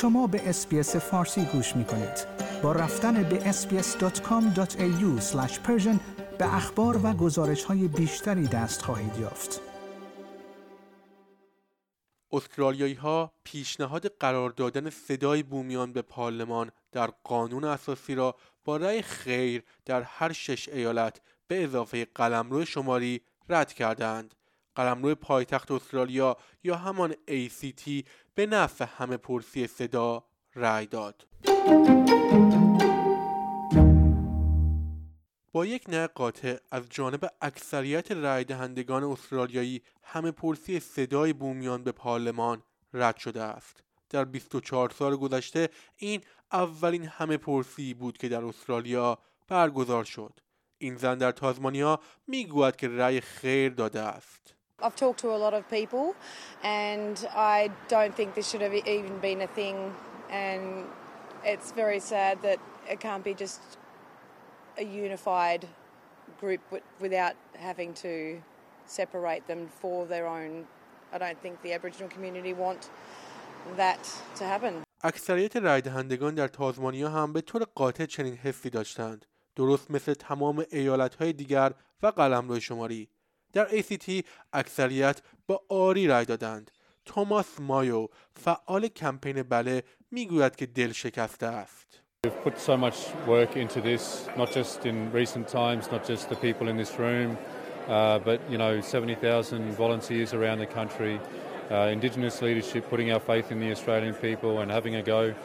شما به اسپیس فارسی گوش می کنید. با رفتن به sbs.com.au به اخبار و گزارش های بیشتری دست خواهید یافت. استرالیایی ها پیشنهاد قرار دادن صدای بومیان به پارلمان در قانون اساسی را با رأی خیر در هر شش ایالت به اضافه قلمرو شماری رد کردند. قلمرو پایتخت استرالیا یا همان ACT به نفع همه پرسی صدا رأی داد. با یک نه قاطع از جانب اکثریت رای دهندگان استرالیایی همه پرسی صدای بومیان به پارلمان رد شده است. در 24 سال گذشته این اولین همه پرسی بود که در استرالیا برگزار شد. این زن در تازمانیا می‌گوید که رأی خیر داده است. I've talked to a lot of people, and I don't think this should have even been a thing. And it's very sad that it can't be just a unified group without having to separate them for their own. I don't think the Aboriginal community want that to happen. اکثریت رای دهندگان در تازمانیا هم به طور قاطع چنین حسی داشتند درست مثل تمام ایالتهای دیگر و قلمرو شمالی در ACT اکثریت با آری رای دادند توماس مایو فعال کمپین بله میگوید که دل شکسته است We've put so much work into this, not just in recent times, not just the people in this room, uh, but you know, 70,000 volunteers around the country, uh, Indigenous leadership, putting our faith in the Australian people and having a go.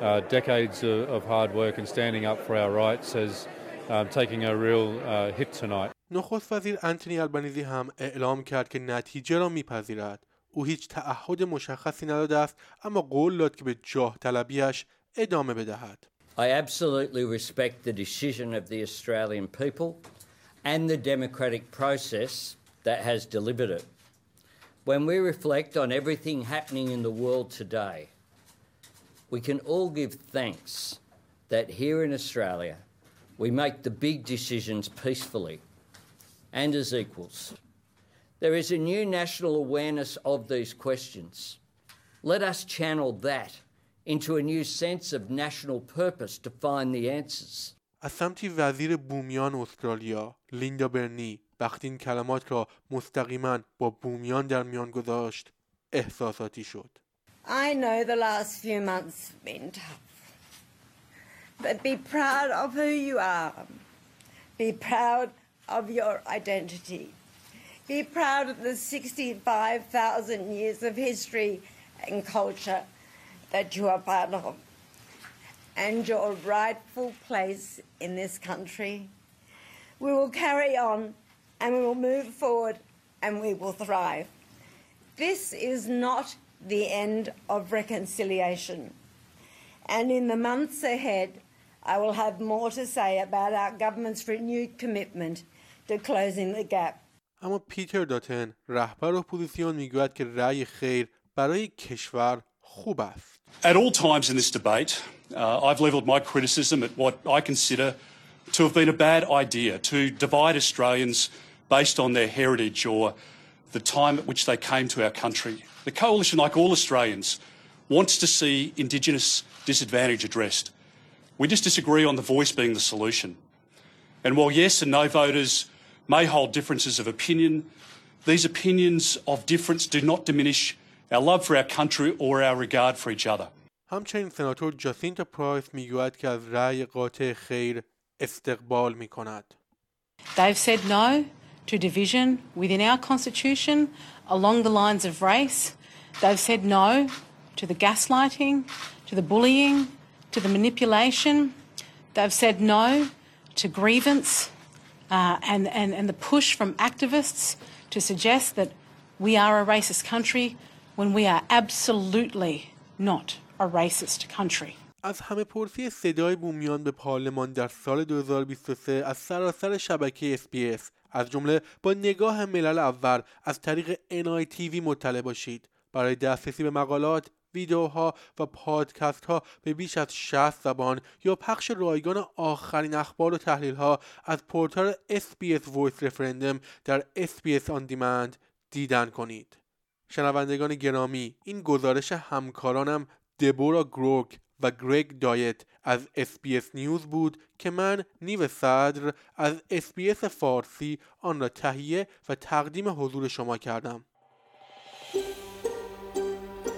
Uh, decades of, of, hard work and standing up for our rights as um, taking a real uh, hit tonight. نخست وزیر انتونی البنیزی هم اعلام کرد که نتیجه را میپذیرد. او هیچ تعهد مشخصی نداده است اما قول داد که به جاه طلبیش ادامه بدهد. I absolutely respect the decision of the Australian people and the democratic process that has delivered it. When we reflect on everything happening in the world today, we can all give thanks that here in Australia we make the big decisions peacefully and as equals. There is a new national awareness of these questions. Let us channel that into a new sense of national purpose to find the answers. از سمتی وزیر بومیان استرالیا لیندا برنی وقتی این کلمات را مستقیما با بومیان در میان گذاشت احساساتی شد. I know the last few months have been tough. But be proud of who you are. Be proud of your identity. Be proud of the 65,000 years of history and culture that you are part of and your rightful place in this country. We will carry on and we will move forward and we will thrive. This is not the end of reconciliation. And in the months ahead, I will have more to say about our government's renewed commitment to closing the gap. اما پیتر داتن رهبر اپوزیسیون میگوید که رأی خیر برای کشور خوب است. At all times in this debate, uh, I've levelled my criticism at what I consider to have been a bad idea to divide Australians based on their heritage or the time at which they came to our country. The Coalition, like all Australians, wants to see Indigenous disadvantage addressed. We just disagree on the voice being the solution. And while yes and no voters may hold differences of opinion, these opinions of difference do not diminish our love for our country or our regard for each other. همچنین سناتور جاسینتا پرایس میگوید که از رأی قاطع خیر استقبال می کند. They've said no to division within our constitution along the lines of race. They've said no to the gaslighting, to the bullying, to the manipulation. They've said no to grievance uh, and, and, and the push from activists to suggest that we are a racist country when we are absolutely not a racist country. از همه پرسی صدای بومیان به پارلمان در سال 2023 از سراسر شبکه SBS از جمله با نگاه ملل اول از طریق NITV مطلع باشید برای دسترسی به مقالات ویدیوها و پادکست ها به بیش از 60 زبان یا پخش رایگان آخرین اخبار و تحلیل ها از پورتال SBS Voice Referendum در SBS On Demand دیدن کنید. شنوندگان گرامی این گزارش همکارانم دبورا گروک و گرگ دایت از اسپیس نیوز بود که من نیو صدر از اسپیس فارسی آن را تهیه و تقدیم حضور شما کردم